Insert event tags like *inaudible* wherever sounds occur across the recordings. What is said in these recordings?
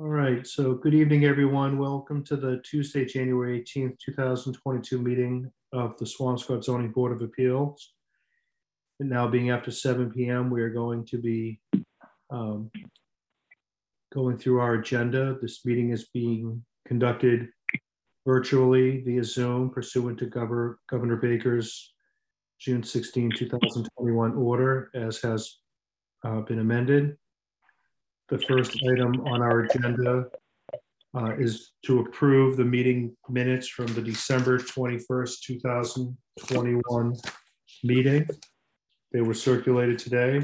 All right, so good evening, everyone. Welcome to the Tuesday, January 18th, 2022 meeting of the Swampscott Zoning Board of Appeals. And now being after 7 PM, we are going to be um, going through our agenda. This meeting is being conducted virtually via Zoom pursuant to Governor Governor Baker's June 16, 2021 order, as has uh, been amended. The first item on our agenda uh, is to approve the meeting minutes from the December 21st, 2021 meeting. They were circulated today.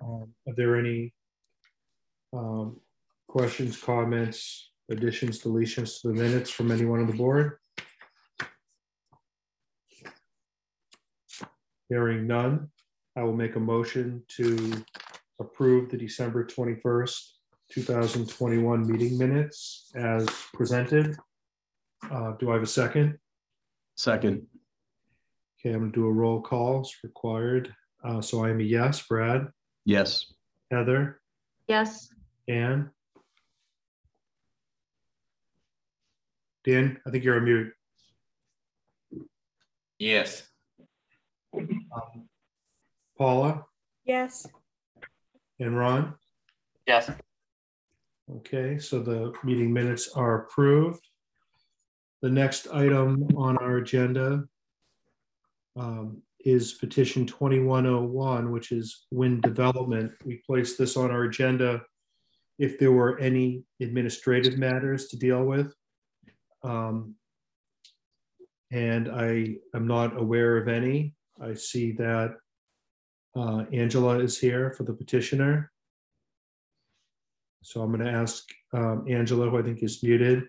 Um, Are there any um, questions, comments, additions, deletions to the minutes from anyone on the board? Hearing none, I will make a motion to approve the December 21st, 2021 meeting minutes as presented. Uh, Do I have a second? Second, Okay, I'm gonna do a roll call, it's required. Uh, So I am a yes. Brad, yes. Heather, Yes, Dan? Dan, I think you're on mute. Yes. Um, Paula yes, and Ron? Yes. Okay, so the meeting minutes are approved. The next item on our agenda um, is petition 2101, which is wind development. We placed this on our agenda if there were any administrative matters to deal with. Um, And I am not aware of any. I see that uh, Angela is here for the petitioner. So I'm going to ask um, Angela, who I think is muted,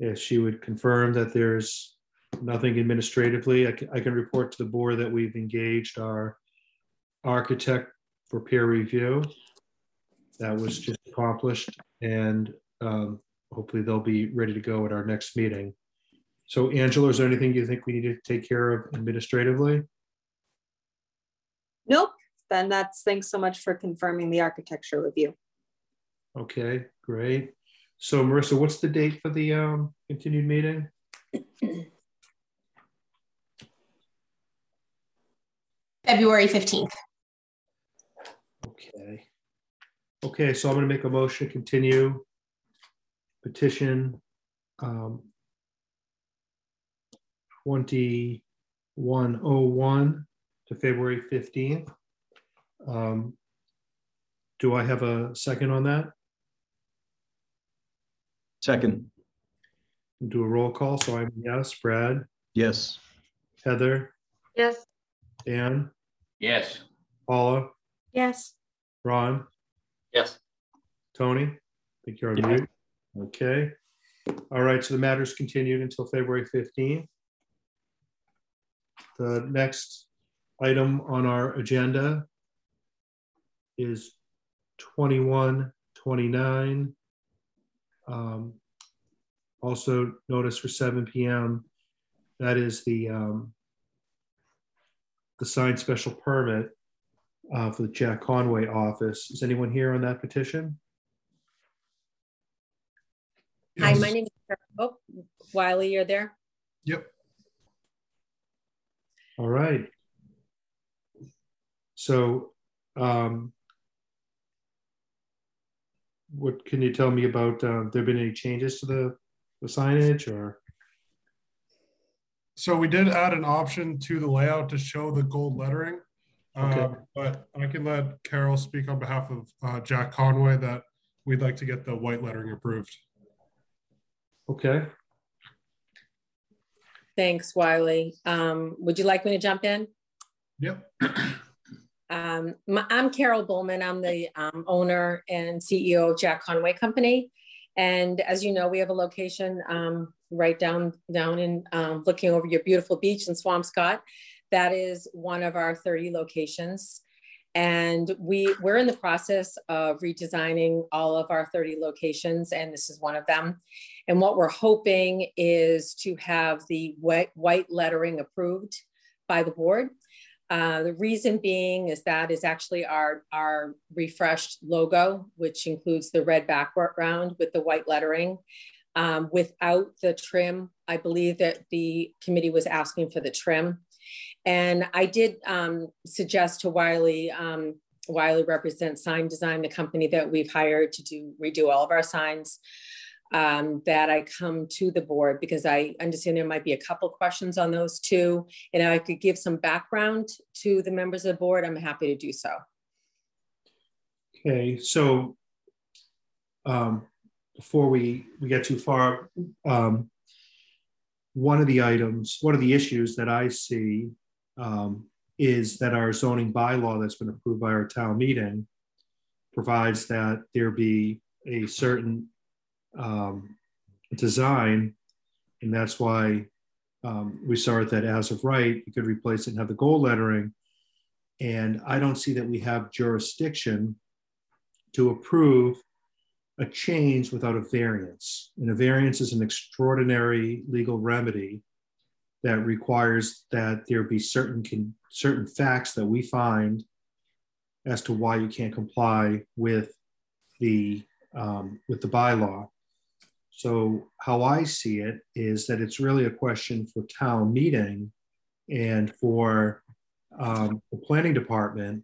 if she would confirm that there's nothing administratively. I can, I can report to the board that we've engaged our architect for peer review. That was just accomplished and um, hopefully they'll be ready to go at our next meeting. So Angela, is there anything you think we need to take care of administratively? Nope, then that's, thanks so much for confirming the architecture review. Okay, great. So Marissa, what's the date for the um, continued meeting? *clears throat* February 15th. Okay. Okay, so I'm gonna make a motion to continue petition um, 2101 to February 15th. Um, Do I have a second on that? Second, Do a roll call, so I'm yes, Brad, yes. Heather, Yes. Dan, Yes. Paula, Yes, Ron, Yes. Tony? I think you're on Yeah. mute. Okay. All right, so the matter's continued until February 15th. The next item on our agenda is 2129. Um, Also notice for 7 PM, that is the um, the signed special permit uh, for the Jack Conway office. Is anyone here on that petition? Hi, my name is, oh, Wiley, you're there? Yep. All right. So, um, what can you tell me about, uh, there been any changes to the, the signage or? So we did add an option to the layout to show the gold lettering. Okay. Um, But I can let Carol speak on behalf of uh, Jack Conway that we'd like to get the white lettering approved. Okay, Thanks, Wiley. Um, would you like me to jump in? Yep. *clears throat* Um, my- I'm Carol Bowman. I'm the um, owner and CEO of Jack Conway Company. And as you know, we have a location um, right down, down in, um, looking over your beautiful beach in Swampscott. That is one of our 30 locations. And we, we're in the process of redesigning all of our 30 locations, and this is one of them. And what we're hoping is to have the white, white lettering approved by the board. Uh, the reason being is that is actually our, our refreshed logo, which includes the red background with the white lettering. Um, without the trim, I believe that the committee was asking for the trim. And I did um, suggest to Wiley, um, Wiley represents Sign Design, the company that we've hired to do redo all of our signs, um, that I come to the board because I understand there might be a couple questions on those too. And I could give some background to the members of the board, I'm happy to do so. Okay, so um, before we, we get too far, um, one of the items, one of the issues that I see um, is that our zoning bylaw that's been approved by our town meeting provides that there be a certain um, design, and that's why um, we saw that as of right, you could replace it and have the gold lettering. And I don't see that we have jurisdiction to approve a change without a variance. And a variance is an extraordinary legal remedy that requires that there be certain con- certain facts that we find as to why you can't comply with the um, with the bylaw. So how I see it is that it's really a question for town meeting and for um, the planning department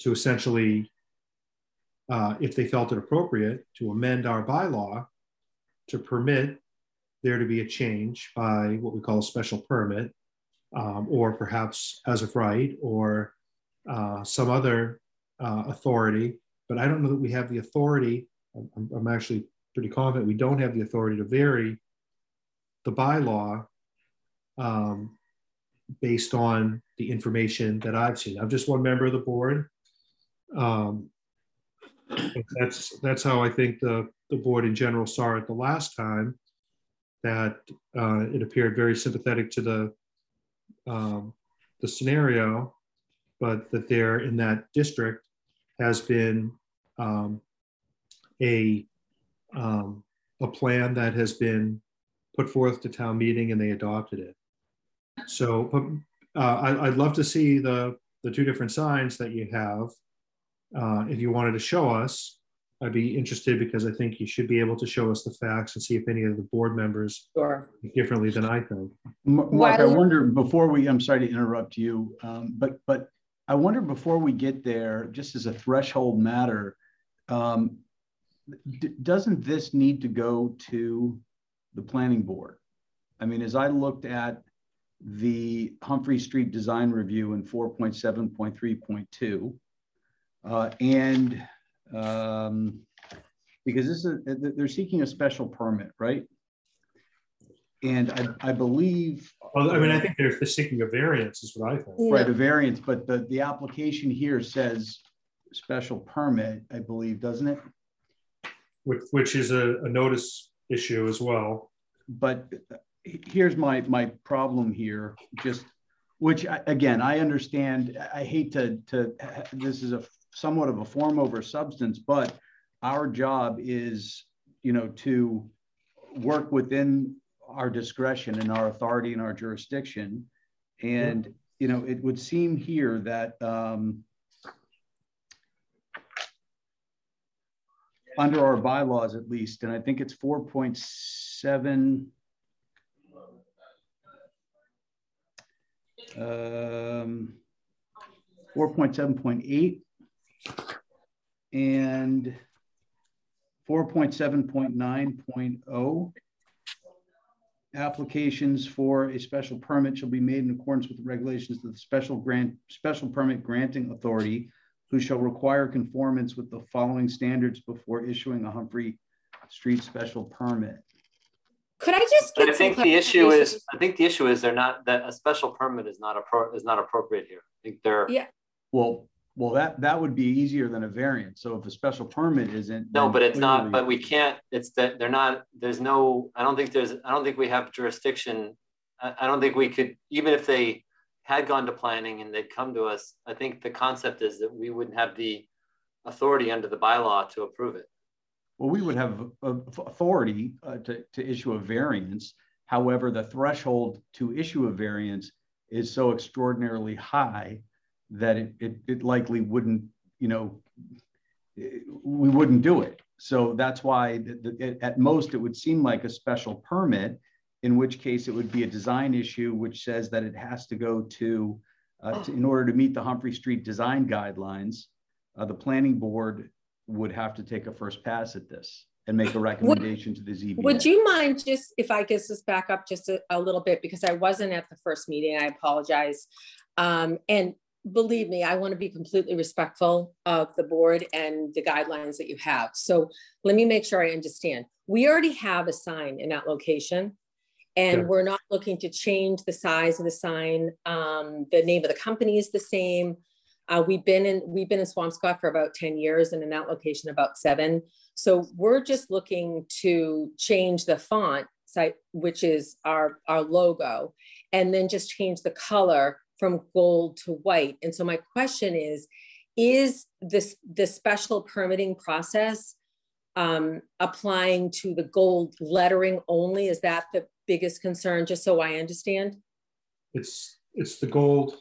to essentially, uh, if they felt it appropriate, to amend our bylaw to permit there to be a change by what we call a special permit, um, or perhaps as of right, or uh, some other uh, authority. But I don't know that we have the authority. I'm, I'm actually pretty confident we don't have the authority to vary the bylaw um, based on the information that I've seen. I'm just one member of the board. Um, that's that's how I think the the board in general saw it the last time. That uh, it appeared very sympathetic to the um, the scenario, but that there in that district has been um, a um, a plan that has been put forth to town meeting and they adopted it. So uh, I, would love to see the, the two different signs that you have. Uh, if you wanted to show us, I'd be interested because I think you should be able to show us the facts and see if any of the board members sure. differently than I think. Mark, I wonder before we, I'm sorry to interrupt you, um, but but I wonder before we get there, just as a threshold matter, um, doesn't this need to go to the planning board? I mean, as I looked at the Humphrey Street Design Review in 4.7.3.2, uh, and um, because this is they're seeking a special permit, right? And I, I believe. Well, I mean, I think they're seeking a variance, is what I think. Right, a variance, but the the application here says special permit, I believe, doesn't it? Which, which is a, a notice issue as well. But here's my my problem here, just which again I understand. I hate to to this is a somewhat of a form over substance, but our job is you know to work within our discretion and our authority and our jurisdiction, and you know it would seem here that. Um, under our bylaws at least, and I think it's 4.7. Um, 4.7.8 and 4.7.9.0 applications for a special permit shall be made in accordance with the regulations of the special grant special permit granting authority who shall require conformance with the following standards before issuing a Humphrey Street special permit. Could I just? But I think the issue is, I think the issue is they're not that a special permit is not appro is not appropriate here. I think they're yeah. Well, well, that that would be easier than a variance. So if a special permit isn't, no, but it's clearly... not. But we can't. It's that they're not. There's no. I don't think there's. I don't think we have jurisdiction. I, I don't think we could even if they had gone to planning and they'd come to us, I think the concept is that we wouldn't have the authority under the bylaw to approve it. Well, we would have authority uh, to, to issue a variance. However, the threshold to issue a variance is so extraordinarily high that it, it, it likely wouldn't, you know, we wouldn't do it. So that's why the, the, at most it would seem like a special permit, in which case it would be a design issue, which says that it has to go to, uh, to in order to meet the Humphrey Street design guidelines, uh, the planning board would have to take a first pass at this and make a recommendation to the ZBA. Would you mind just, if I get this back up just a, a little bit, because I wasn't at the first meeting, I apologize. Um, and believe me, I want to be completely respectful of the board and the guidelines that you have. So let me make sure I understand. We already have a sign in that location and Sure. we're not looking to change the size of the sign. Um, the name of the company is the same. Uh, we've been in we've been in Swampscott for about 10 years and in that location about seven. So we're just looking to change the font site, which is our, our logo, and then just change the color from gold to white. And so my question is, is this the special permitting process um, applying to the gold lettering only? Is that the biggest concern, just so I understand? It's, it's the gold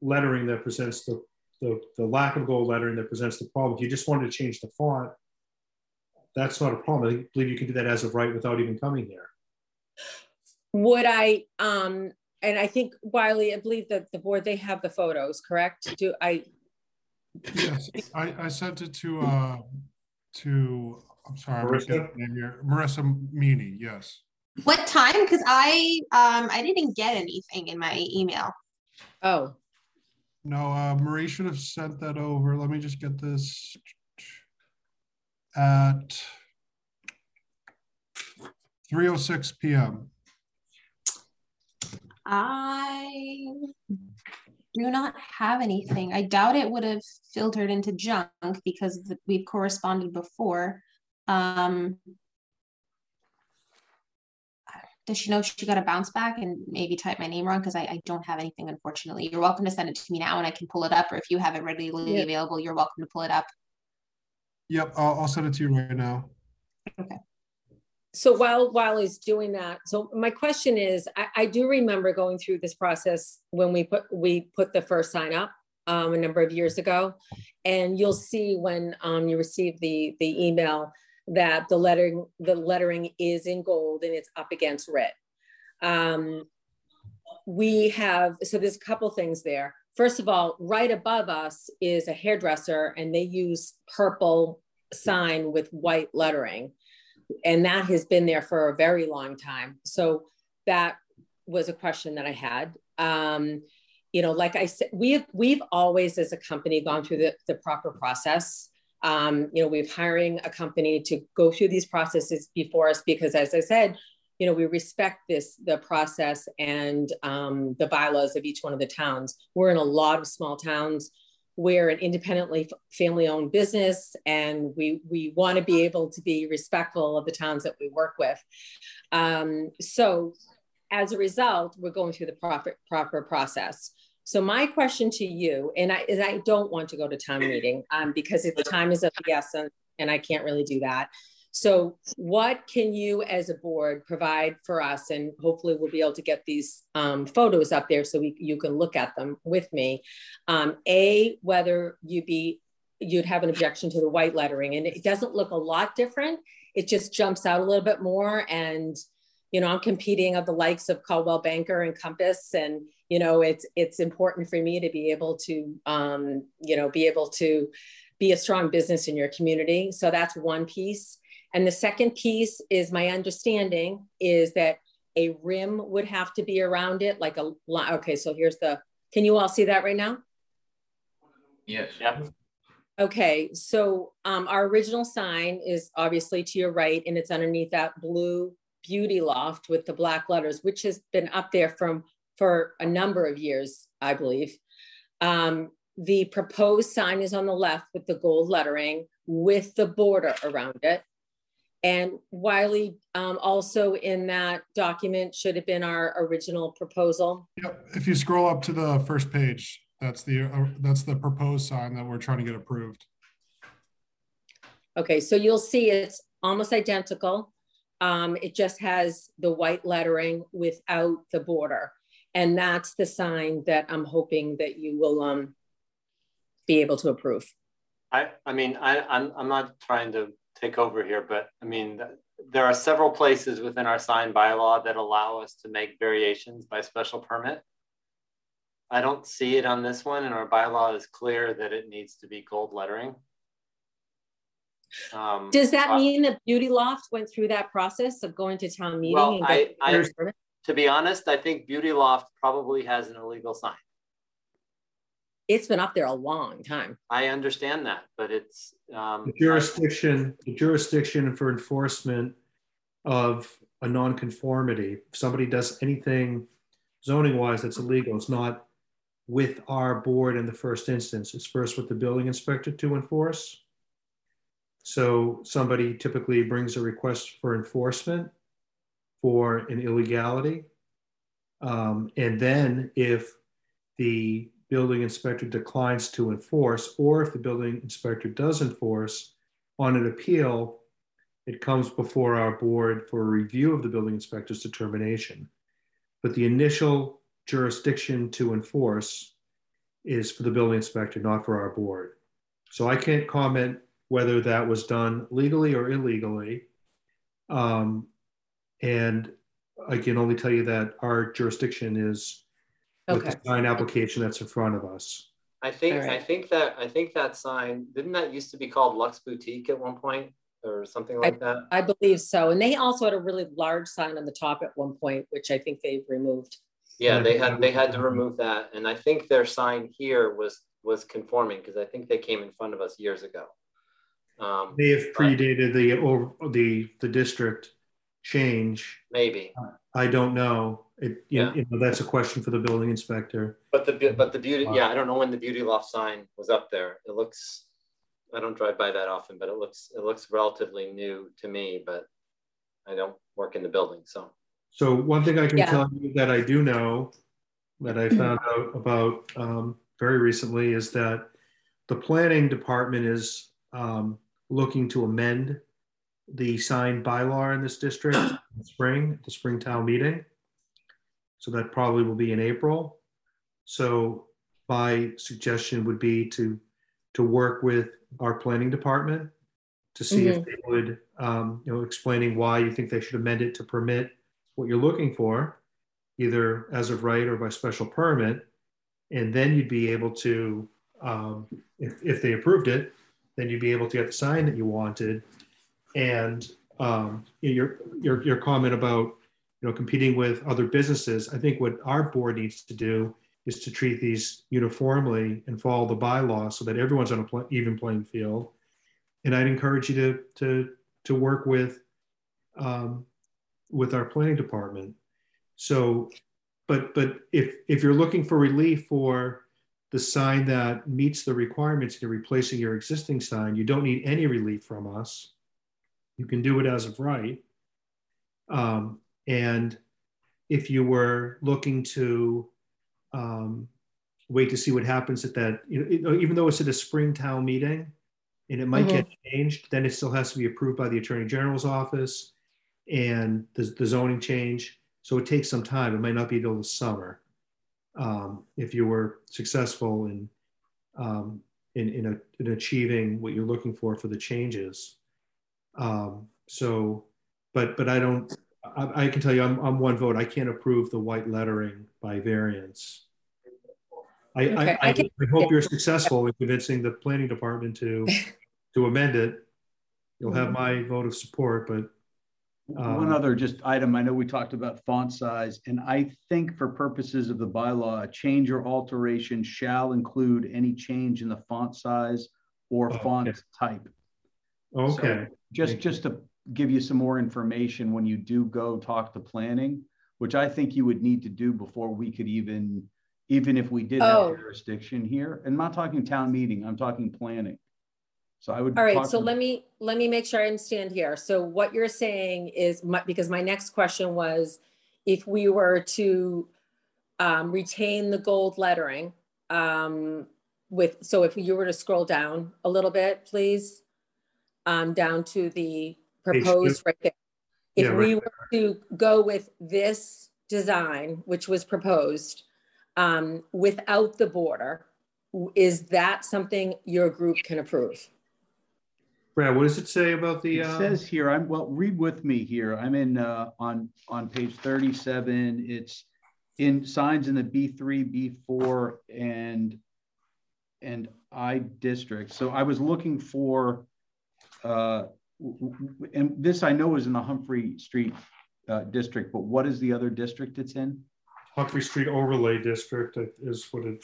lettering that presents the, the, the lack of gold lettering that presents the problem. If you just wanted to change the font, that's not a problem. I believe you can do that as of right without even coming here. Would I, um, and I think Wiley, I believe that the board, they have the photos, correct? Do I, Yes, I, I sent it to, uh, to, I'm sorry, I'm Marissa? forgetting her name here, Marissa Meany, yes. What time? Because I um I didn't get anything in my email. oh, No, uh, Marie should have sent that over. Let me just get this. At 3:06 PM. I do not have anything. I doubt it would have filtered into junk because th- we've corresponded before. Um, does she know she got a bounce back and maybe type my name wrong? Because I, I don't have anything, unfortunately. You're welcome to send it to me now and I can pull it up, or if you have it readily Yeah. available, you're welcome to pull it up. Yep, I'll, I'll send it to you right now. Okay so while, while he's doing that, so my question is, I, I do remember going through this process when we put, we put the first sign up um, a number of years ago. And you'll see when um, you receive the, the email that the lettering, the lettering is in gold and it's up against red. Um, we have, so there's a couple things there. First of all, right above us is a hairdresser and they use purple sign with white lettering. And that has been there for a very long time. So that was a question that I had. Um, you know, like I said, we've we've always as a company gone through the, the proper process. Um, you know, we've hiring a company to go through these processes before us because as I said, you know, we respect this, the process and um, the bylaws of each one of the towns. We're in a lot of small towns. We're an independently family-owned business, and we we want to be able to be respectful of the towns that we work with. Um, so, as a result, we're going through the proper proper process. So, my question to you, and I is I don't want to go to town meeting um, because the time is of the essence, and I can't really do that. So, what can you as a board provide for us? And hopefully, we'll be able to get these um, photos up there so we, you can look at them with me. Um, a, whether you be you'd have an objection to the white lettering, and it doesn't look a lot different. It just jumps out a little bit more, and you know, I'm competing of the likes of Coldwell Banker and Compass, and you know, it's it's important for me to be able to, um, you know, be able to be a strong business in your community. So that's one piece. And the second piece is my understanding is that a rim would have to be around it, like a li- okay. So here's the. Can you all see that right now? Yes. Yeah. Okay, so um, our original sign is obviously to your right, and it's underneath that blue beauty loft with the black letters, which has been up there from for a number of years, I believe. Um, the proposed sign is on the left with the gold lettering with the border around it. And Wiley, um, also in that document should have been our original proposal. Yep, if you scroll up to the first page, that's the, uh, that's the proposed sign that we're trying to get approved. Okay, so you'll see it's almost identical. Um, it just has the white lettering without the border. And that's the sign that I'm hoping that you will, um, be able to approve. I, I mean, I, I'm, I'm not trying to take over here, but I mean, there are several places within our sign bylaw that allow us to make variations by special permit. I don't see it on this one, and our bylaw is clear that it needs to be gold lettering. Um, Does that uh, mean that Beauty Loft went through that process of going to town meeting? Well, and I, getting I, permit? To be honest, I think Beauty Loft probably has an illegal sign. It's been up there a long time. I understand that, but it's um, The jurisdiction, the jurisdiction for enforcement of a nonconformity, if somebody does anything zoning wise that's illegal, it's not with our board in the first instance. It's first with the building inspector to enforce. So somebody typically brings a request for enforcement for an illegality. Um, and then if the building inspector declines to enforce, or if the building inspector does enforce on an appeal, it comes before our board for a review of the building inspector's determination. But the initial jurisdiction to enforce is for the building inspector, not for our board. So I can't comment whether that was done legally or illegally. Um, and I can only tell you that our jurisdiction is with Okay. the sign application that's in front of us. I think All right. I think that I think that sign didn't that used to be called Lux Boutique at one point or something like that. I believe so. And they also had a really large sign on the top at one point, which I think they've removed. Yeah, they had they had to remove that, and I think their sign here was was conforming because I think they came in front of us years ago. Um, They have predated the, over the, the district change. maybe, I don't know. It, you Yeah. you know, that's a question for the building inspector. but the but the beauty yeah I don't know when the beauty loft sign was up there. It looks I don't drive by that often, but it looks it looks relatively new to me. But I don't work in the building, so So one thing I can Yeah. tell you that I do know, that I found out about um, very recently, is that the planning department is um, looking to amend the sign bylaw in this district *clears throat* in the spring, the Springtown meeting. So that probably will be in April. So my suggestion would be to to work with our planning department to see if they would, um, you know, explaining why you think they should amend it to permit what you're looking for, either as of right or by special permit. And then you'd be able to, um, if, if they approved it, then you'd be able to get the sign that you wanted. And um, your, your, your comment about, you know, competing with other businesses, I think what our board needs to do is to treat these uniformly and follow the bylaws so that everyone's on a pl- even playing field. And I'd encourage you to, to, to work with, um, with our planning department. So, but, but if, if you're looking for relief for the sign that meets the requirements and you're replacing your existing sign, you don't need any relief from us. You can do it as of right. Um, and if you were looking to um, wait to see what happens at that, you know, even though it's at a Springtown meeting and it might get changed, then it still has to be approved by the Attorney General's office and the, the zoning change. So it takes some time. It might not be until the summer. Um, if you were successful in, um, in, in, a, in achieving what you're looking for for the changes. Um, so, but, but I don't, I, I can tell you, I'm, I'm one vote. I can't approve the white lettering by variance. I, Okay, I, I I, can- I hope you're successful in convincing the planning department to, *laughs* to amend it. You'll have my vote of support, but One Um, other just item, I know we talked about font size, and I think for purposes of the bylaw, a change or alteration shall include any change in the font size or Oh, font okay. type. Okay. Just, Thank you. just to give you some more information when you do go talk to planning, which I think you would need to do before we could even, even if we did have Oh. jurisdiction here. And I'm not talking town meeting, I'm talking planning. So I would. All right, so to- let me, let me make sure I understand here. So what you're saying is, my- because my next question was, if we were to um, retain the gold lettering um, with, so if you were to scroll down a little bit, please, um, down to the proposed right there. Yeah, If right we were to go with this design, which was proposed, um, without the border, is that something your group can approve? Brad, what does it say about the? It uh, says here, I'm, well, read with me here. I'm in, uh, on, on page thirty-seven. It's in signs in the B three, B four, and, and I district. So I was looking for, uh, and this I know is in the Humphrey Street, uh, district, but what is the other district it's in? Humphrey Street Overlay District is what it,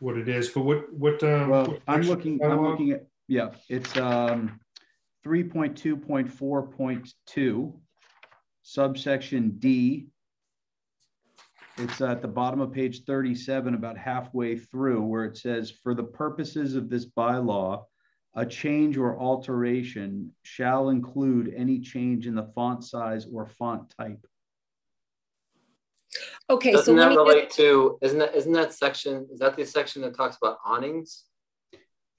what it is, but what, what? um, Well, what I'm looking, I'm bylaw? looking at, yeah, it's um three point two point four point two, subsection D. It's at the bottom of page thirty-seven, about halfway through, where it says, for the purposes of this bylaw, a change or alteration shall include any change in the font size or font type. Okay, so Doesn't let that me, just- relate to, isn't that, isn't that section, is that the section that talks about awnings?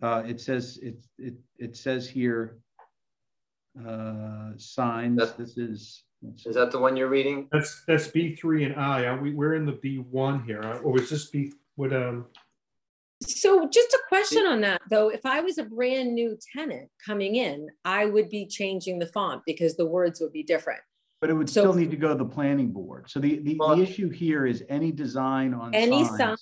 Uh, it says, it, it, it says here, uh, signs, That- this is. Is that the one you're reading? That's, that's B three and I, are we, we're in the B one here, uh, or is this B, what, um, so just a question on that though. If I was a brand new tenant coming in, I would be changing the font because the words would be different. But it would So- still need to go to the planning board. So the, the, Well- the issue here is any design on Any signs. sign-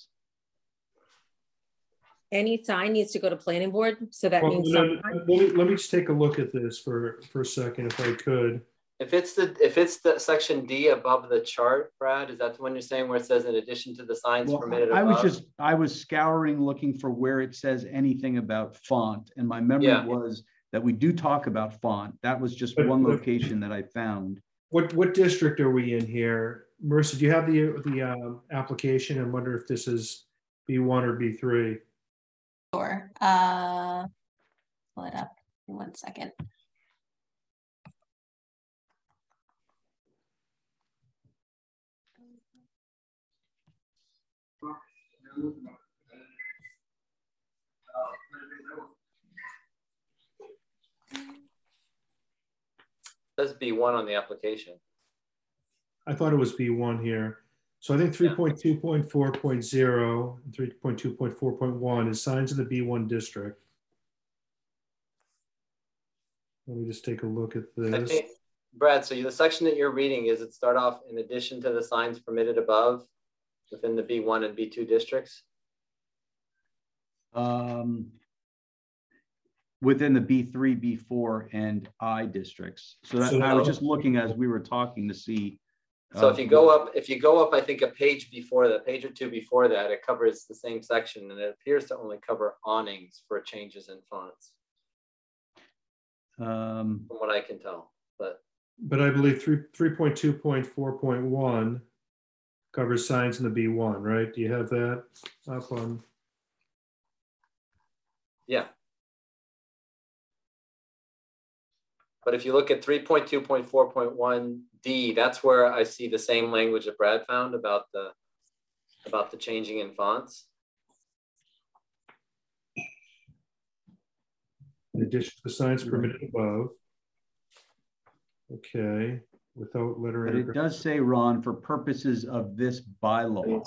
Any sign needs to go to planning board, so that well, means no, let me, let me just take a look at this for, for a second, if I could. If it's the, if it's the section D above the chart, Brad, is that the one you're saying where it says in addition to the signs Well, permitted I was just, I was scouring, looking for where it says anything about font. And my memory Yeah. was that we do talk about font. That was just But- one but- location that I found. What, what district are we in here? Marissa, do you have the, the, um, application? I wonder if this is B one or B three? Sure. Uh, pull it up in one second. Says B one on the application. I thought it was B one here. So I think three point two point four point zero and three point two point four point one is signs in the B one district. Let me just take a look at this. think, Brad, so the section that you're reading, is it start off in addition to the signs permitted above within the B1 and B2 districts? Um, within the B3, B4, and I districts. So, that, so I was just looking as we were talking to see. So uh, if um, you go up, if you go up, I think a page before that, page or two before that, it covers the same section and it appears to only cover awnings for changes in fonts. Um, from what I can tell, but. But I believe 3, 3.2.4.1 covers signs in the B one, right? Do you have that up on? yeah. But if you look at three point two point four point one D, that's where I see the same language that Brad found about the about the changing in fonts. In addition to the signs permitted above. Okay, without But lettering. it does say, Ron, for purposes of this bylaw.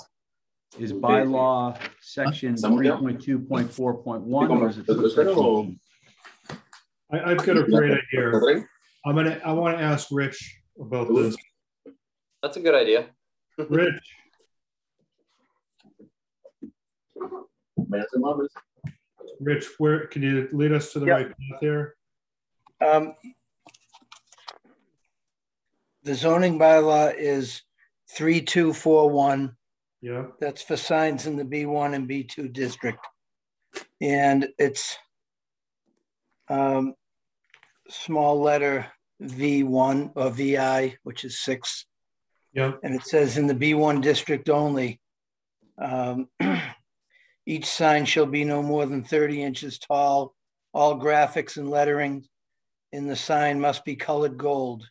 Is bylaw section three point two point four point one or is it? subsection D? I, I've got a great idea. I'm gonna, I want to ask Rich about this. That's a good idea. Rich, Mans and mothers. Rich, where, can you lead us to the Yeah. right path here? Um, The zoning bylaw is three, two, four, one. Yeah, That's for signs in the B one and B two district. And it's um, small letter V one or VI, which is six. yeah, And it says in the B one district only. um, *clears throat* Each sign shall be no more than thirty inches tall. All graphics and lettering in the sign must be colored gold.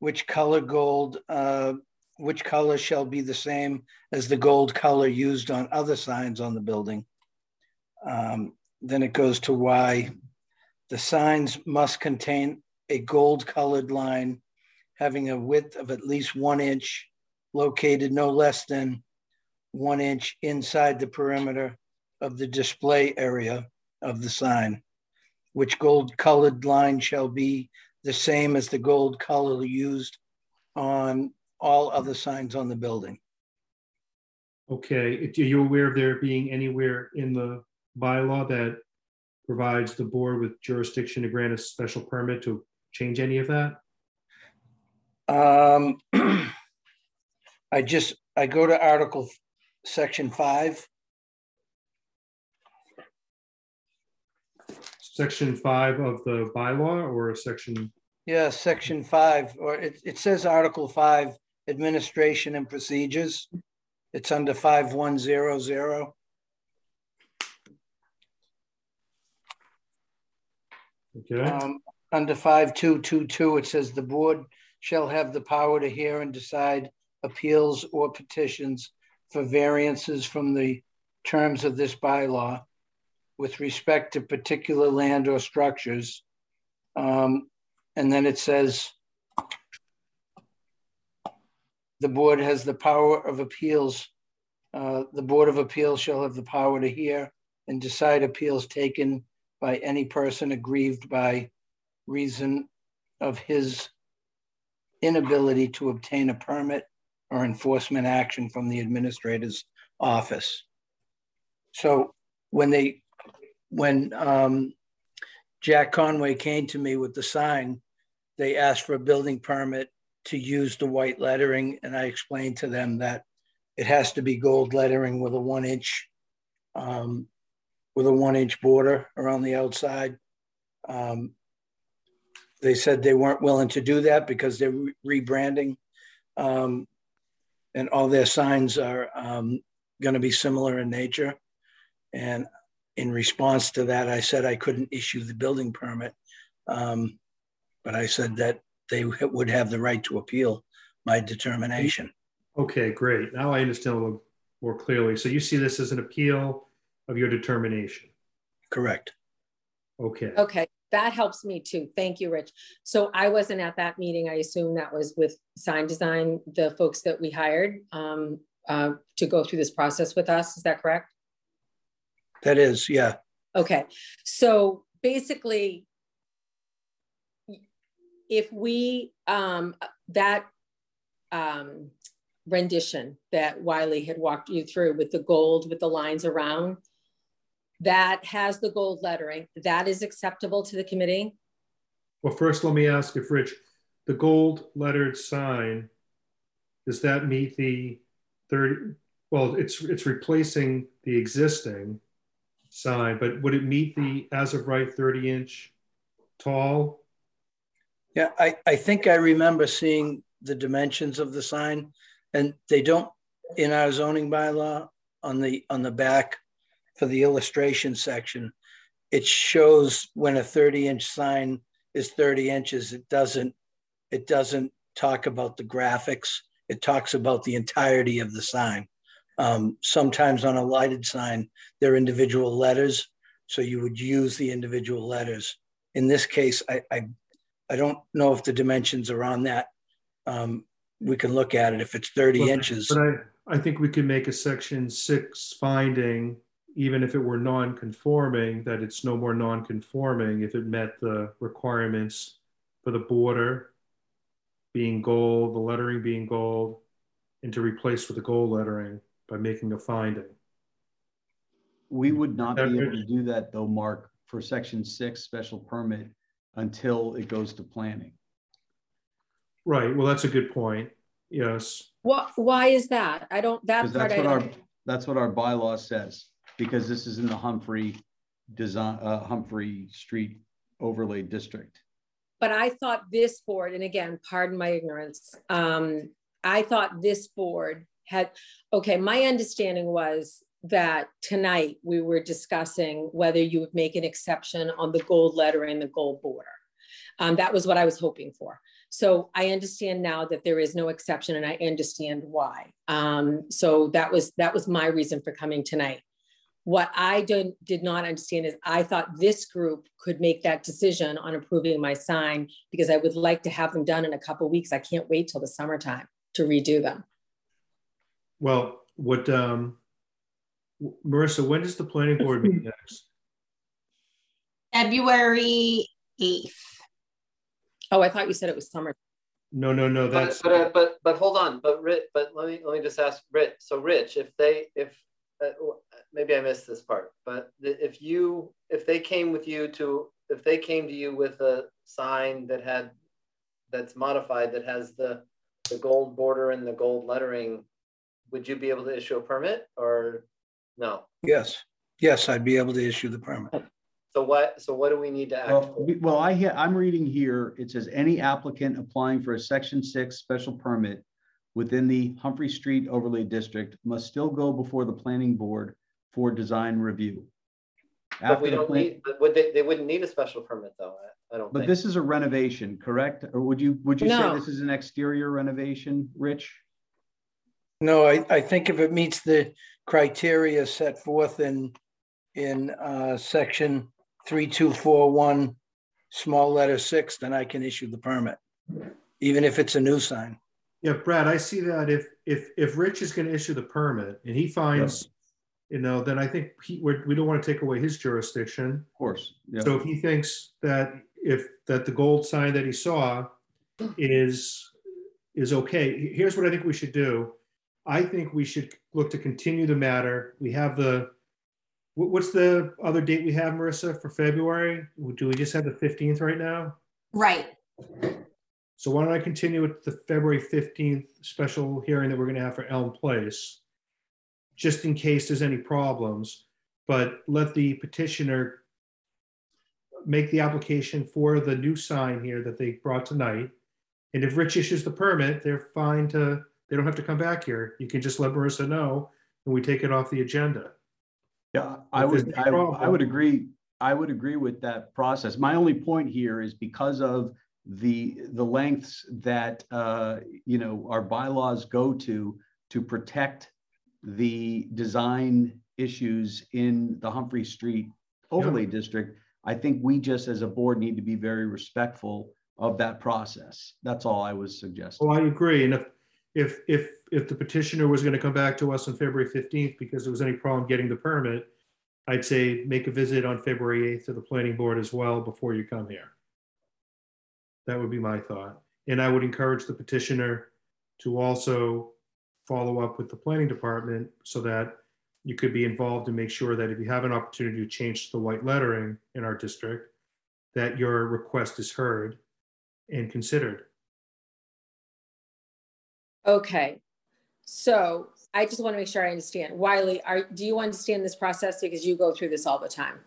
Which color gold, uh, which color shall be the same as the gold color used on other signs on the building. Um, Then it goes to why the signs must contain a gold colored line having a width of at least one inch located no less than one inch inside the perimeter of the display area of the sign, which gold colored line shall be the same as the gold color used on all other signs on the building. Okay, are you aware of there being anywhere in the bylaw that provides the board with jurisdiction to grant a special permit to change any of that? Um, *clears throat* I just, I go to Article, Section 5. Section five of the bylaw or section, Yeah, Section 5, or it, it says Article 5, Administration and Procedures. It's under 5100. okay, Um, under five two two two, it says the board shall have the power to hear and decide appeals or petitions for variances from the terms of this bylaw with respect to particular land or structures. Um, and then it says the board has the power of appeals. Uh, the Board of Appeals shall have the power to hear and decide appeals taken by any person aggrieved by reason of his inability to obtain a permit or enforcement action from the administrator's office. So when they, when um, Jack Conway came to me with the sign, they asked for a building permit to use the white lettering, and I explained to them that it has to be gold lettering with a one inch um, with a one inch border around the outside. Um, they said they weren't willing to do that because they're re- rebranding. Um, and all their signs are um, going to be similar in nature. And in response to that, I said I couldn't issue the building permit. Um, but I said that they would have the right to appeal my determination. okay, great. Now I understand a little more clearly. So you see this as an appeal of your determination? Correct. Okay, Okay, that helps me too. Thank you, Rich. So I wasn't at that meeting. I assume that was with Sign Design, the folks that we hired um, uh, to go through this process with us. Is that correct? That is, yeah. Okay, so basically, if we, um, that um, rendition that Wiley had walked you through with the gold, with the lines around, that has the gold lettering, that is acceptable to the committee? well, first let me ask if Rich, the gold lettered sign, does that meet the 30, well, it's, it's replacing the existing sign, but would it meet the as of right 30 inch tall? Yeah, I, I think I remember seeing the dimensions of the sign and they don't, in our zoning bylaw, on the, on the back for the illustration section, it shows when a 30 inch sign is 30 inches, it doesn't, it doesn't talk about the graphics. It talks about the entirety of the sign. Um, sometimes on a lighted sign, they're individual letters. So you would use the individual letters. In this case, I, I, I don't know if the dimensions are on that. Um, we can look at it if it's 30 But- inches. But I, I think we could make a section six finding, even if it were non-conforming, that it's no more non-conforming if it met the requirements for the border being gold, the lettering being gold, and to replace with the gold lettering by making a finding. We would not be able to do that though, Mark, for section six special permit until it goes to planning. Right, well, that's a good point. Yes, What, why is that? I don't, that part that's I what our, don't. that's what our bylaw says, because this is in the Humphrey design, uh, Humphrey Street overlay district. But I thought this board, and again, pardon my ignorance, um, I thought this board had, okay, my understanding was that tonight we were discussing whether you would make an exception on the gold letter and the gold border. Um, that was what I was hoping for. So I understand now that there is no exception and I understand why. Um, so that was, that was my reason for coming tonight. What I did, did not understand is I thought this group could make that decision on approving my sign because I would like to have them done in a couple weeks. I can't wait till the summertime to redo them. Well, what, um, Marissa, when does the planning board meet next? February 8th. Oh, I thought you said it was summer. No, no, no, But, that's, but, uh, but, but hold on, but Rich, but let me, let me just ask Rich, so Rich, if they, if, uh, maybe I missed this part, but if you, if they came with you to, if they came to you with a sign that had, that's modified, that has the, the gold border and the gold lettering, would you be able to issue a permit or no? Yes, yes, I'd be able to issue the permit. So what, so what do we need to act Well, for? we- well, I hear, I'm reading here, it says any applicant applying for a section six special permit within the Humphrey Street overlay district must still go before the planning board for design review. But we the don't plan, need, but would they, they wouldn't need a special permit though, I- I don't but think. this is a renovation, correct? Or would you, would you say No. this is an exterior renovation, Rich? No, I, I think if it meets the criteria set forth in, in uh, section 3241, small letter six, then I can issue the permit, even if it's a new sign. yeah, Brad, I see that if, if, if Rich is gonna issue the permit and he finds, you know, then I think he, we're, we don't want to take away his jurisdiction. Of course, yeah. So if he thinks that if, that the gold sign that he saw is, is okay, here's what I think we should do. I think we should look to continue the matter. We have the, what's the other date we have, Marissa, for February? Do we just have the 15th right now? Right. So why don't I continue with the February 15th special hearing that we're gonna have for Elm Place? Just in case there's any problems, but let the petitioner make the application for the new sign here that they brought tonight. And if Rich issues the permit, they're fine to, they don't have to come back here. You can just let Marissa know and we take it off the agenda. Yeah, I If would, I, I would agree, I would agree with that process. My only point here is because of the, the lengths that, uh, you know, our bylaws go to, to protect the design issues in the Humphrey Street overlay district, I think we just as a board need to be very respectful of that process. That's all I was suggesting. Well, I agree. And if, if, if, if the petitioner was gonna come back to us on February fifteenth because there was any problem getting the permit, I'd say make a visit on February eighth to the planning board as well before you come here. That would be my thought. And I would encourage the petitioner to also follow up with the planning department so that you could be involved and make sure that if you have an opportunity to change the white lettering in our district, that your request is heard and considered. Okay, so I just want to make sure I understand. Wiley, are, do you understand this process? Because you go through this all the time.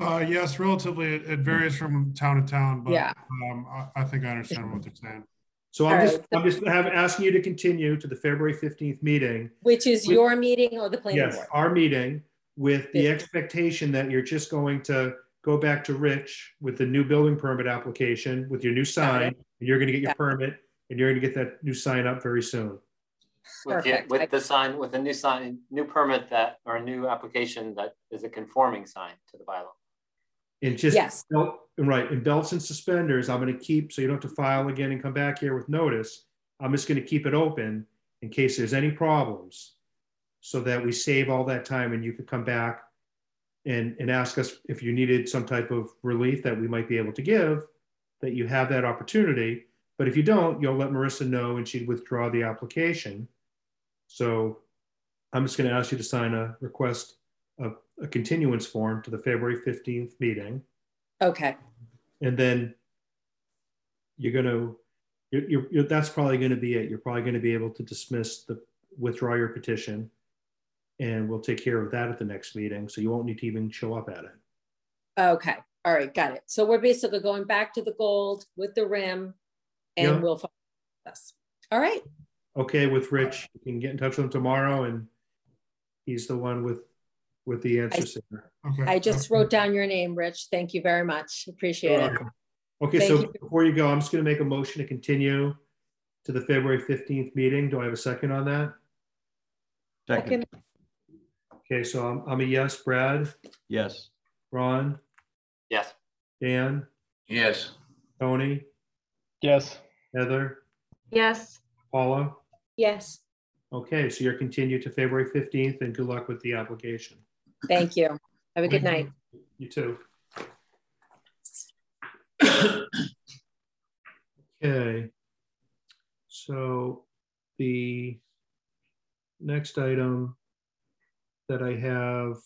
Uh, yes, relatively, it, it varies from town to town, but Yeah. um, I, I think I understand what they're saying. So I'm All just, right. I'm just have, asking you to continue to the February 15th meeting. Which is With- your meeting or the planning Yes, board? our meeting with the Yeah. expectation that you're just going to go back to Rich with the new building permit application with your new sign. and You're gonna get your Got permit and you're gonna get that new sign up very soon. With the, with the sign, with a new sign, new permit that, or a new application that is a conforming sign to the bylaw. And just, Yes. belt- right, and belts and suspenders, I'm gonna keep, so you don't have to file again and come back here with notice. I'm just gonna keep it open in case there's any problems. So that we save all that time and you could come back and, and ask us if you needed some type of relief that we might be able to give, that you have that opportunity. But if you don't, you'll let Marissa know and she'd withdraw the application. So I'm just gonna ask you to sign a request, a, a continuance form to the February 15th meeting. Okay, And then you're gonna, you're, you're, you're- that's probably gonna be it. You're probably gonna be able to dismiss the, withdraw your petition. And we'll take care of that at the next meeting, so you won't need to even show up at it. okay, all right, got it. So we're basically going back to the gold with the rim Yeah. and we'll follow this. All right, Okay, with Rich, you can get in touch with him tomorrow and he's the one with, with the answer. here. Okay. I just wrote down your name, Rich. Thank you very much. Appreciate it. Okay, Thank so you. before you go, I'm just gonna make a motion to continue to the February 15th meeting. Do I have a second on that? Second, Okay, so I'm, I'm a yes. Brad, yes. Ron, Yes. Dan, Yes. Tony, Yes. Heather, Yes. Paula? Yes, Okay, so you're continued to February 15th and good luck with the application. Thank you. Have a good night. You too. Okay. So the next item that I have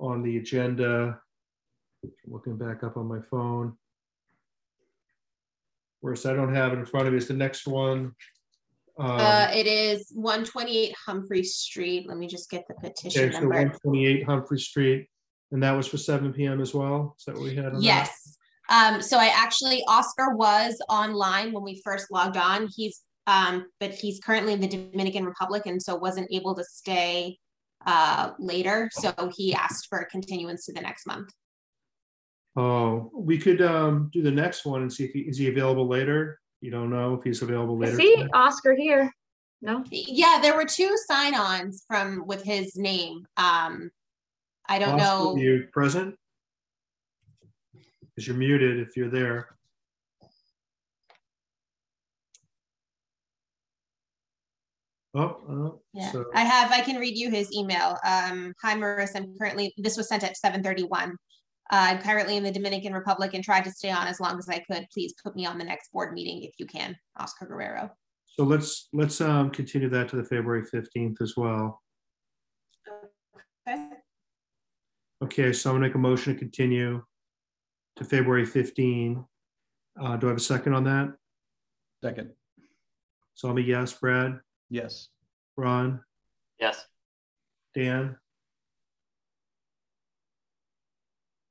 on the agenda, looking back up on my phone. Whereas I don't have it in front of me, is the next one. um, Uh, it is one twenty-eight Humphrey Street. Let me just get the petition Okay, so number. 128 Humphrey Street, and that was for seven PM as well? Is that what we had? Yes. Um, so I actually, Oscar was online when we first logged on. He's, um, but he's currently in the Dominican Republic and so wasn't able to stay uh, later. So he asked for a continuance to the next month. Oh, we could um do the next one and see if he, is he available later? You don't know if he's available later. see today? Oscar here. No? Yeah, there were two sign-ons from with his name. Um, I don't Oscar, know. You present? Because you're muted if you're there. Oh, oh, Yeah, so, I have, I can read you his email. Um, hi Marissa, I'm currently, this was sent at seven thirty-one. Uh, I'm currently in the Dominican Republic and tried to stay on as long as I could. Please put me on the next board meeting if you can, Oscar Guerrero. so let's, let's um continue that to the February 15th as well. Okay. Okay, so I'm gonna make a motion to continue to February 15. Uh, do I have a second on that? Second, So I'm a yes, Brad, yes. Ron, Yes. Dan,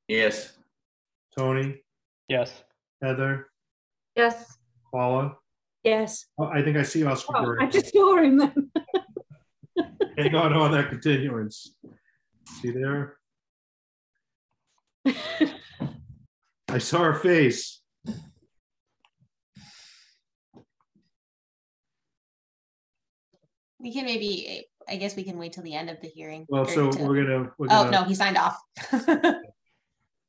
Yes. Tony, Yes. Heather, Yes. Paula. Yes. Oh, I think I see Oscar. Oh, I Guerrero. just saw him then. *laughs* Hang on on that continuance. See there? I saw her face. We can maybe, I guess we can wait till the end of the hearing. Well, or so to- we're gonna, we're Oh, gonna, no, he signed off. *laughs*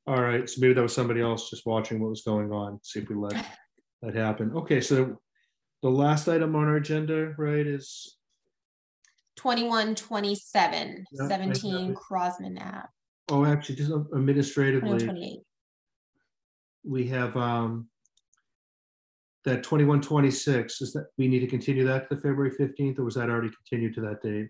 all right, so maybe that was somebody else just watching what was going on, see if we let *laughs* that happen. Okay, so the last item on our agenda, right, is, Twenty-one, twenty-seven, Yeah, seventeen. Crosman Ave, oh, actually, just administratively, we have um that twenty-one, twenty-six, is that, we need to continue that to the February fifteenth, or was that already continued to that date?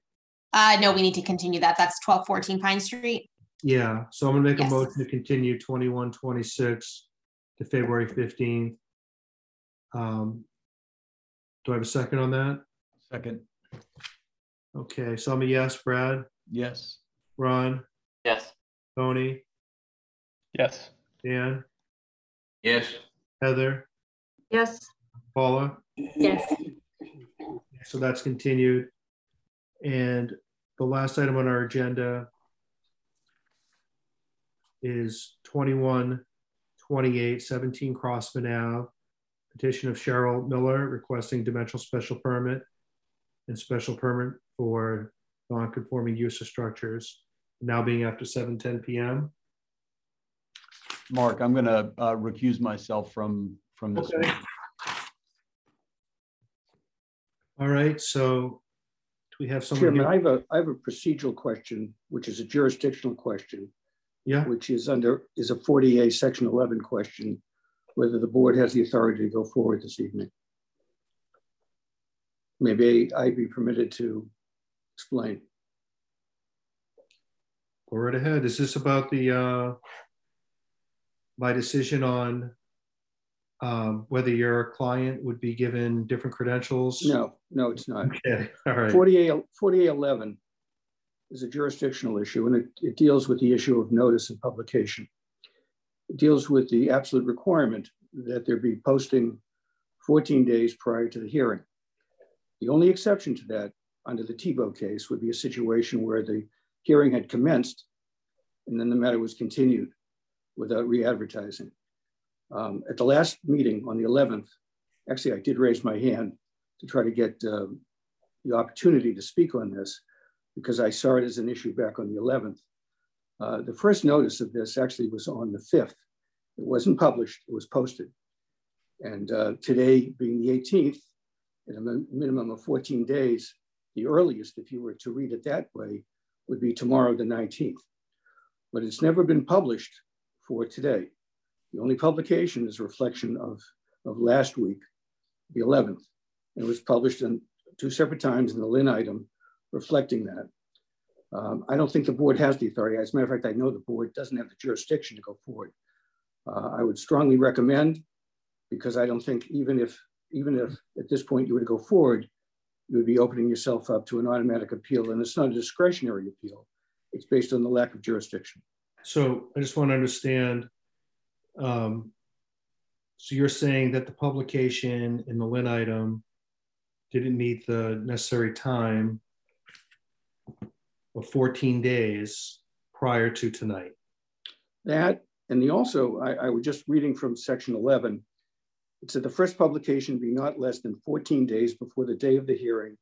Uh, no, we need to continue that. That's twelve fourteen Pine Street. Yeah, so I'm gonna make a Yes. motion to continue twenty-one, twenty-six to February fifteenth. Um, do I have a second on that? Second, Okay, so I'm a yes, Brad, yes. Ron, Yes. Tony, Yes. Dan, Yes. Heather, Yes. Paula. Yes. So that's continued. And the last item on our agenda is 21, 28, 17 Crosman Ave. Petition of Cheryl Miller requesting dimensional special permit and special permit for non-conforming use of structures, now being after 7:10 PM. Mark, I'm gonna uh, recuse myself from, from this. Okay. one. All right, so do we have someone Chairman, I have a, I have a procedural question, which is a jurisdictional question, Yeah, which is under, is a 40A, Section 11 question, whether the board has the authority to go forward this evening. Maybe I'd be permitted to explain. go right ahead. Is this about the, uh, my decision on um, whether your client would be given different credentials? No, no, it's not. Okay, all right. 40A, 40A11 is a jurisdictional issue, and it, it deals with the issue of notice and publication. It deals with the absolute requirement that there be posting 14 days prior to the hearing. The only exception to that under the Tebo case would be a situation where the hearing had commenced and then the matter was continued without re-advertising. Um, at the last meeting on the 11th, actually, I did raise my hand to try to get um, the opportunity to speak on this because I saw it as an issue back on the 11th. Uh, the first notice of this actually was on the 5th. It wasn't published, it was posted. And uh, today being the 18th, in a minimum of 14 days. The earliest, if you were to read it that way, would be tomorrow, the 19th. But it's never been published for today. The only publication is a reflection of, of last week, the 11th. And it was published in two separate times in the Lynn item reflecting that. Um, I don't think the board has the authority. As a matter of fact, I know the board doesn't have the jurisdiction to go forward. Uh, I would strongly recommend, because I don't think even if even if at this point you were to go forward, you would be opening yourself up to an automatic appeal, and it's not a discretionary appeal. It's based on the lack of jurisdiction. So I just want to understand. Um, so you're saying that the publication in the Lynn item didn't meet the necessary time of 14 days prior to tonight. That, and the also, I, I was just reading from section 11. It said the first publication be not less than 14 days before the day of the hearing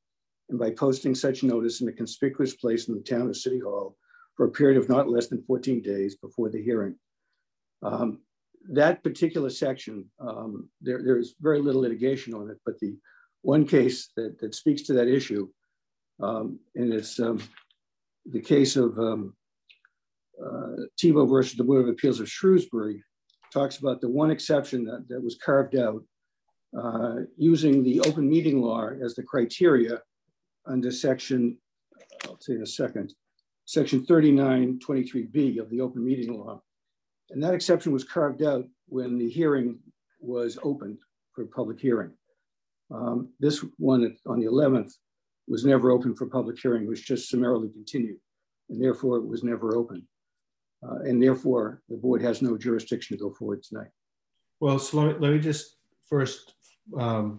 and by posting such notice in a conspicuous place in the town of City Hall for a period of not less than 14 days before the hearing. Um, that particular section, um, there, there's very little litigation on it, but the one case that, that speaks to that issue, um, and it's um, the case of um, uh, Tebo versus the Board of Appeals of Shrewsbury talks about the one exception that, that was carved out uh, using the open meeting law as the criteria under section, I'll say in a second, section 3923B of the open meeting law. And that exception was carved out when the hearing was opened for public hearing. Um, this one on the 11th was never open for public hearing, was just summarily continued, and therefore it was never open. Uh, and therefore, the board has no jurisdiction to go forward tonight. Well, so let me, let me just first um,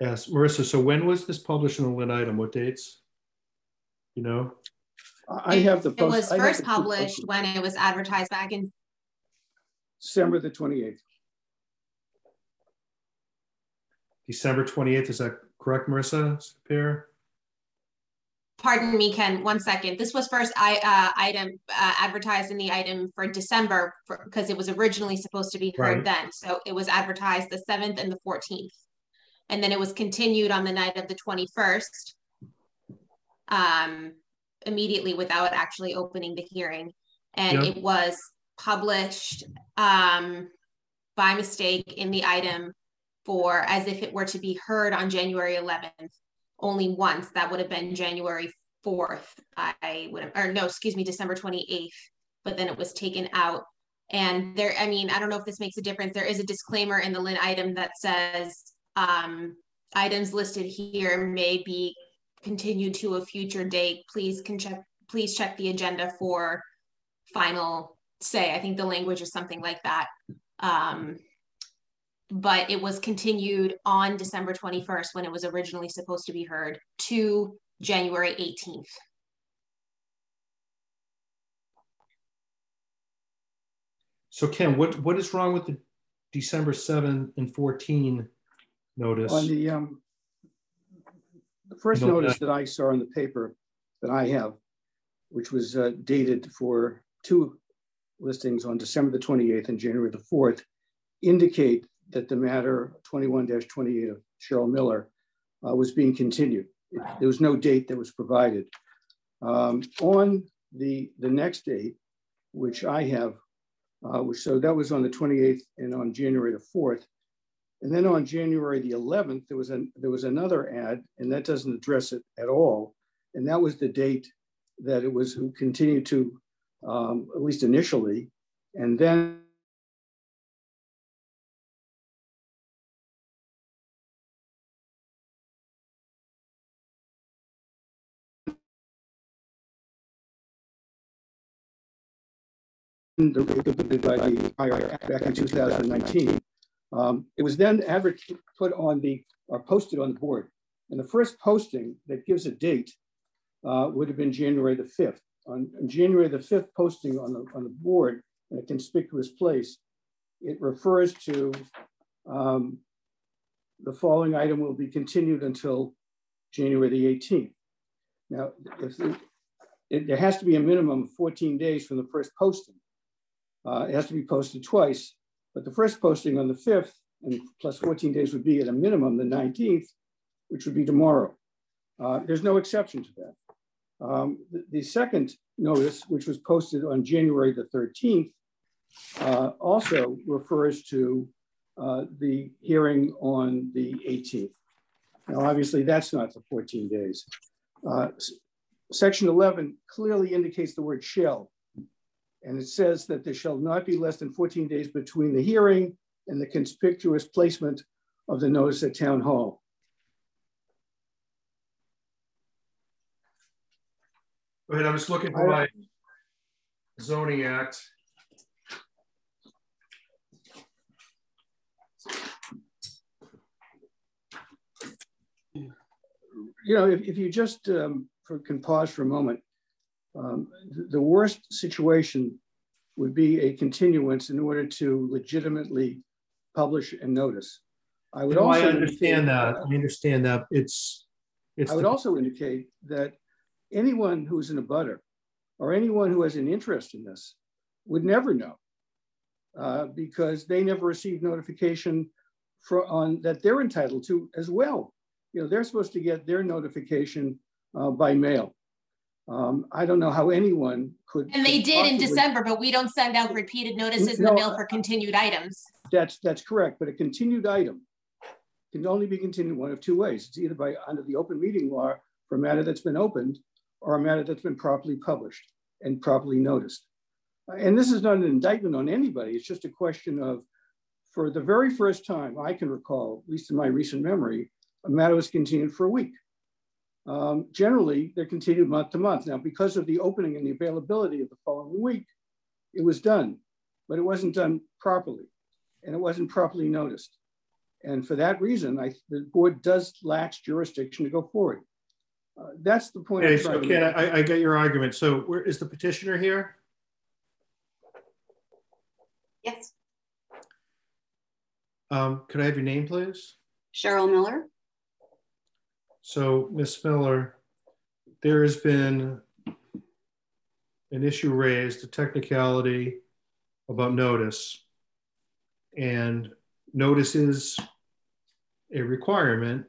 ask Marissa. So, when was this published in the Lynn item? What dates? You know, I have the. Post, it was first published when it was advertised back in December the twenty eighth. December 28th. Is that correct, Marissa Sapir? Pardon me, Ken, one second. This was first I, uh, item uh, advertised in the item for December because it was originally supposed to be heard right. then. So it was advertised the 7th and the 14th. And then it was continued on the night of the 21st um, immediately without actually opening the hearing. And yep. it was published um, by mistake in the item for as if it were to be heard on January 11th, only once. That would have been January 4th. I would have, or no, excuse me, December 28th, but then it was taken out. And there, I mean, I don't know if this makes a difference. There is a disclaimer in the Lynn item that says um, items listed here may be continued to a future date. Please can check, please check the agenda for final say. I think the language is something like that. Um, but it was continued on December 21st when it was originally supposed to be heard to January 18th. So Ken, what, what is wrong with the December 7 and 14 notice? On the, um, the first you know, notice that I saw in the paper that I have, which was uh, dated for two listings on December the 28th and January the 4th, indicate that the matter 21-28 of Cheryl Miller uh, was being continued. There was no date that was provided. Um, on the, the next date, which I have, uh, which, so that was on the 28th and on January the 4th. And then on January the 11th, there was, an, there was another ad, and that doesn't address it at all. And that was the date that it was who continued to, um, at least initially. And then the, by the back in 2019. Um, it was then put on the, or posted on the board. And the first posting that gives a date uh, would have been January the 5th. On, January the 5th posting on the, on the board in a conspicuous place, it refers to um, the following item will be continued until January the 18th. Now, if it, there has to be a minimum of 14 days from the first posting. Uh, it has to be posted twice, but the first posting on the 5th and plus 14 days would be at a minimum the 19th, which would be tomorrow. Uh, there's no exception to that. Um, the, the, second notice, which was posted on January the 13th, uh, also refers to uh, the hearing on the 18th. Now, obviously, that's not the 14 days. Uh, section 11 clearly indicates the word shall, and it says that there shall not be less than 14 days between the hearing and the conspicuous placement of the notice at town hall. Go ahead, I'm just looking for my zoning act. You know, if, if you just um, for, can pause for a moment, um, the worst situation would be a continuance in order to legitimately publish and notice. I would also I understand that. I understand that it's. it's I would also indicate that anyone who's in a butter or anyone who has an interest in this would never know uh, because they never received notification for, on that they're entitled to as well. You know, they're supposed to get their notification uh, by mail. Um, I don't know how anyone could. And they could did in December, but we don't send out repeated notices no, in the mail for continued items. That's that's correct. But a continued item can only be continued one of two ways. It's either by under the open meeting law for a matter that's been opened or a matter that's been properly published and properly noticed. And this is not an indictment on anybody. It's just a question of, for the very first time I can recall, at least in my recent memory, a matter was continued for a week. Um, generally, they're continued month to month. Now, because of the opening and the availability of the following week, it was done, but it wasn't done properly and it wasn't properly noticed. And for that reason, I, the board does lack jurisdiction to go forward. Uh, that's the point. Okay, so Ken, I, I get your argument. So where is the petitioner here? Yes. Um, could I have your name, please? Cheryl Miller. So, Ms. Miller, there has been an issue raised, a technicality about notice. And notice is a requirement.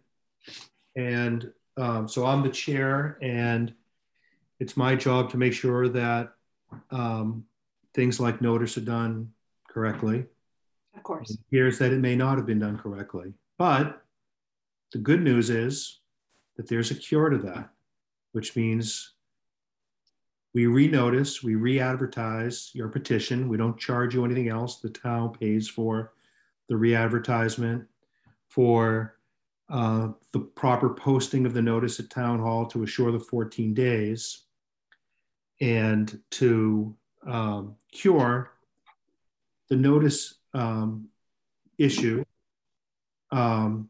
And um, so I'm the chair, and it's my job to make sure that um, things like notice are done correctly. Of course. It appears that it may not have been done correctly. But the good news is that there's a cure to that, which means we renotice, we re-advertise your petition. We don't charge you anything else. The town pays for the re-advertisement, for uh, the proper posting of the notice at town hall to assure the 14 days and to um, cure the notice um, issue. Um,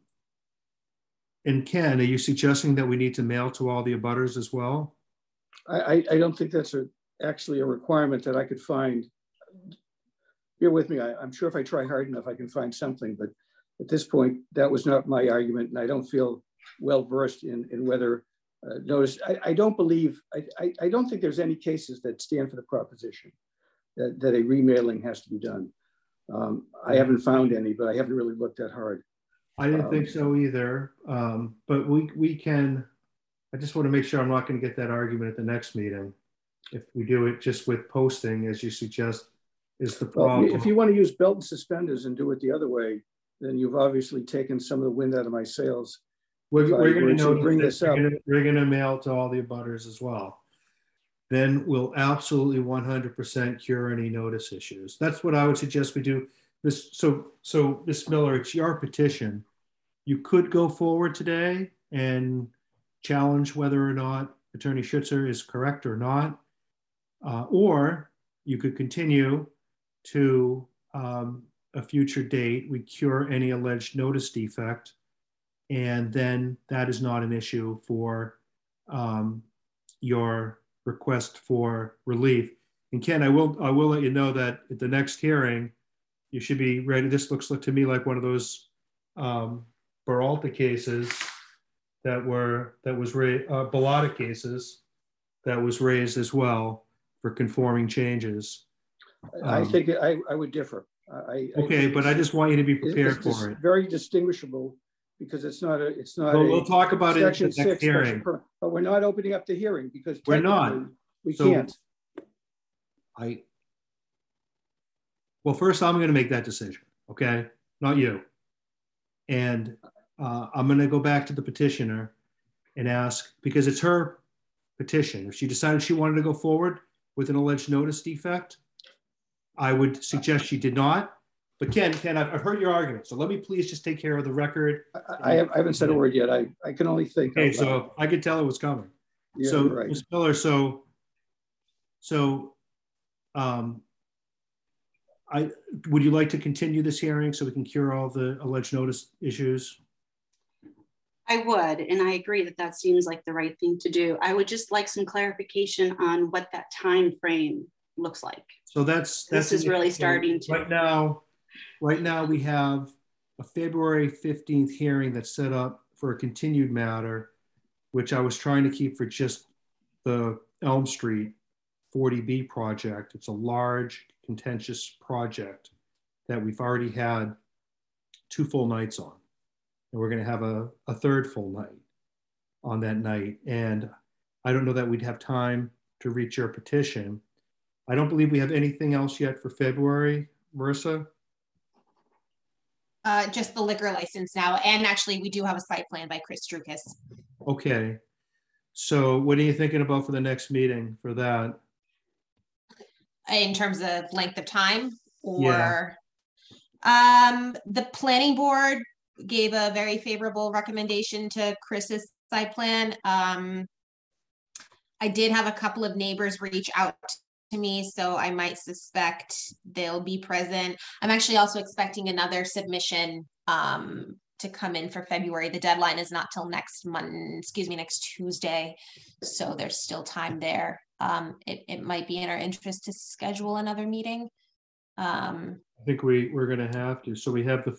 and Ken, are you suggesting that we need to mail to all the abutters as well? I, I don't think that's a, actually a requirement that I could find. Bear with me. I, I'm sure if I try hard enough, I can find something, but at this point, that was not my argument, and I don't feel well versed in, in whether uh, notice. I, I, don't believe, I, I, I, don't think there's any cases that stand for the proposition that, that a remailing has to be done. Um, I haven't found any, but I haven't really looked that hard. I didn't um, think so either, um, but we, we can, I just want to make sure I'm not going to get that argument at the next meeting. If we do it just with posting, as you suggest, is the problem. Well, if you want to use belt and suspenders and do it the other way, then you've obviously taken some of the wind out of my sails. We're, we're going to bring this up. We're going to mail to all the abutters as well. Then we'll absolutely 100% cure any notice issues. That's what I would suggest we do. This so so Ms. Miller, it's your petition. You could go forward today and challenge whether or not Attorney Schutzer is correct or not, uh, or you could continue to um, a future date, we cure any alleged notice defect, and then that is not an issue for um, your request for relief. And Ken, I will I will let you know that at the next hearing, you should be ready. This looks to me like one of those um, Peralta cases that were that was raised, uh, Bellalta cases that was raised as well for conforming changes. I um, think I, I would differ. I. Okay, but I just want you to be prepared it's dis- for it. Very distinguishable because it's not a, it's not. Well, a we'll talk about it at the next hearing. per- But we're not opening up the hearing because. We're not. We So- can't. I, well, first I'm going to make that decision, okay? Not you. And uh, I'm going to go back to the petitioner and ask, because it's her petition. If she decided she wanted to go forward with an alleged notice defect, I would suggest she did not. But Ken, Ken, I've I've heard your argument. So let me please just take care of the record. I, I have- haven't said a word yet. I, I can only think. Okay, so I could tell it was coming. Yeah, So, right. Ms. Miller, so, so, um, I, would you like to continue this hearing so we can cure all the alleged notice issues? I would, and I agree that that seems like the right thing to do. I would just like some clarification on what that time frame looks like. So that's, This that's. is really starting to- Right now, right now, we have a February 15th hearing that's set up for a continued matter, which I was trying to keep for just the Elm Street 40B project. It's a large contentious project that we've already had two full nights on. And we're going to have a, a third full night on that night. And I don't know that we'd have time to reach your petition. I don't believe we have anything else yet for February, Marissa. Uh, just the liquor license now. And actually, we do have a site plan by Chris Drukas. Okay. So what are you thinking about for the next meeting for that? in terms of length of time Yeah. or um the planning board gave a very favorable recommendation to Chris's site plan. Um I did have a couple of neighbors reach out to me, so I might suspect they'll be present. I'm actually also expecting another submission um to come in for February. The deadline is not till next month, excuse me, next Tuesday. So there's still time there. Um, it, it might be in our interest to schedule another meeting. Um, I think we, we're gonna have to. So we have the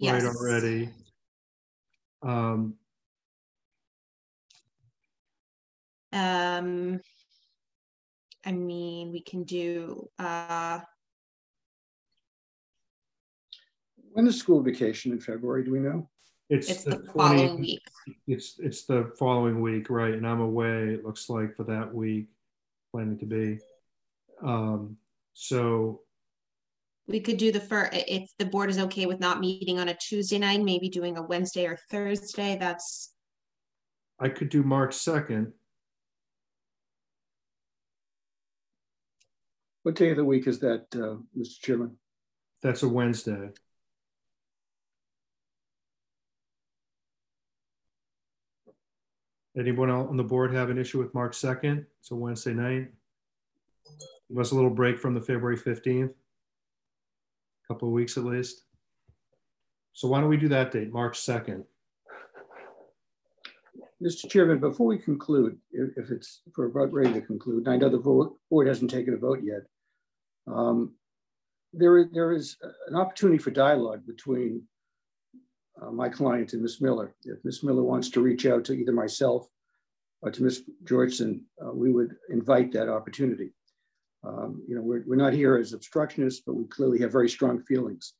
15th right already. Um, um, I mean, we can do, uh, When is school vacation in February? Do we know? it's it's the the following 20 week. It's, it's the following week, right? And I'm away, it looks like for that week, planning to be. Um, so We could do the fir, i- if the board is okay with not meeting on a Tuesday night, maybe doing a Wednesday or Thursday, that's, I could do March 2nd. What day of the week is that, uh, Mr. Chairman? That's a Wednesday. Anyone else on the board have an issue with March 2nd? It's a Wednesday night. Give us a little break from the February 15th. Couple of weeks at least. So why don't we do that date, March 2nd? Mr. Chairman, before we conclude, if, it's, for about ready to conclude, and I know the board hasn't taken a vote yet. um, There, is- there is an opportunity for dialogue between uh, my client and Ms. Miller. If Ms. Miller wants to reach out to either myself or to Ms. Georgeson, uh, we would invite that opportunity. Um, You know, we're, we're not here as obstructionists, but we clearly have very strong feelings.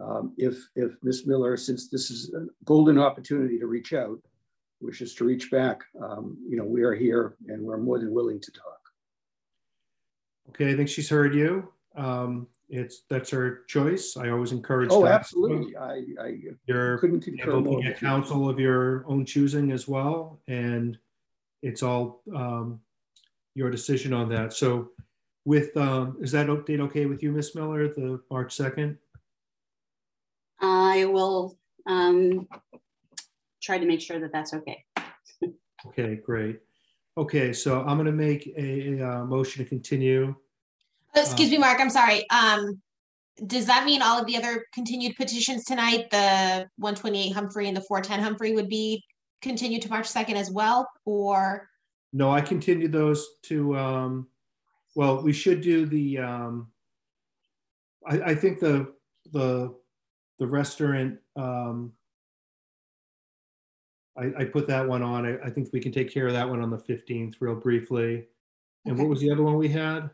Um, If, if Ms. Miller, since this is a golden opportunity to reach out, wishes to reach back, um, you know, we are here and we're more than willing to talk. Okay, I think she's heard you. Um, It's, that's her choice. I always encourage. Oh, that. absolutely. I, I You're couldn't concur more. to get counsel of your own choosing as well, and it's all um, your decision on that. So with, um, is that update okay with you, Miss Miller, the March 2nd? I will um, try to make sure that that's okay. Okay, great. Okay, so I'm gonna make a, uh motion to continue. Uh, excuse me, Mark, I'm sorry. Um, does that mean all of the other continued petitions tonight, the one twenty-eight Humphrey and the four ten Humphrey would be continued to March second as well, or? No, I continued those to, um, well, we should do the, um, I, I think the, the, the restaurant, um, I, I put that one on. I, I think we can take care of that one on the 15th real briefly. And what was the other one we had?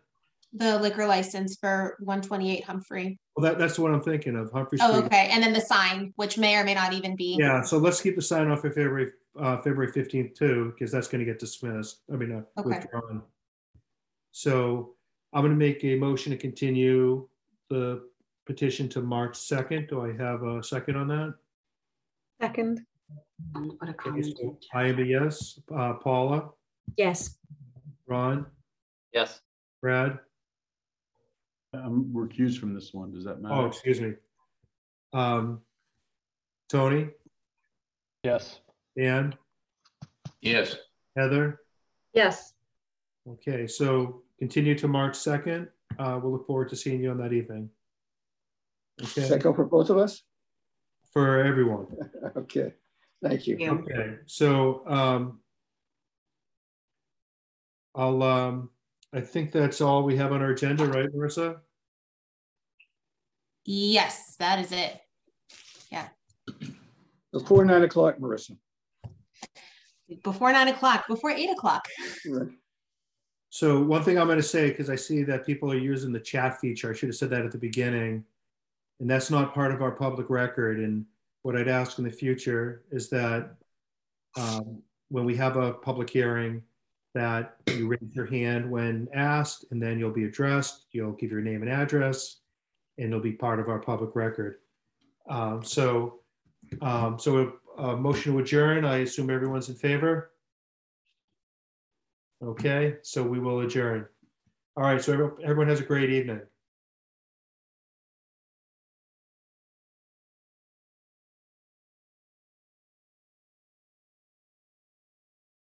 the liquor license for one twenty-eight Humphrey. Well, that, that's what I'm thinking of, Humphrey Oh, okay, and then the sign, which may or may not even be. Yeah, so let's keep the sign off of February, uh, February fifteenth too, because that's gonna get dismissed, I mean, uh, Okay. withdrawn. So I'm gonna make a motion to continue the petition to March second. Do I have a second on that? Second. I'm a Okay, comment. I am a yes. Uh, Paula, Yes. Ron, Yes. Brad? I'm recused from this one. Does that matter? Oh, excuse me. Um, Tony, Yes. Dan, Yes. Heather? Yes. Okay, so continue to March second. Uh, we'll look forward to seeing you on that evening. Does Okay, that go for both of us? for everyone. *laughs* Okay, thank you. Yeah. Okay, so, um, I'll, um, I think that's all we have on our agenda, right, Marissa? Yes, that is it. Yeah. Before nine o'clock, Marissa. Before nine o'clock, before eight o'clock. Right. So one thing I'm gonna say, because I see that people are using the chat feature, I should have said that at the beginning. And that's not part of our public record. And what I'd ask in the future is that um, when we have a public hearing, that you raise your hand when asked, and then you'll be addressed. You'll give your name and address, and it'll be part of our public record. Um, So, um, so a motion to adjourn, I assume everyone's in favor? Okay, so we will adjourn. All right, so everyone- has a great evening.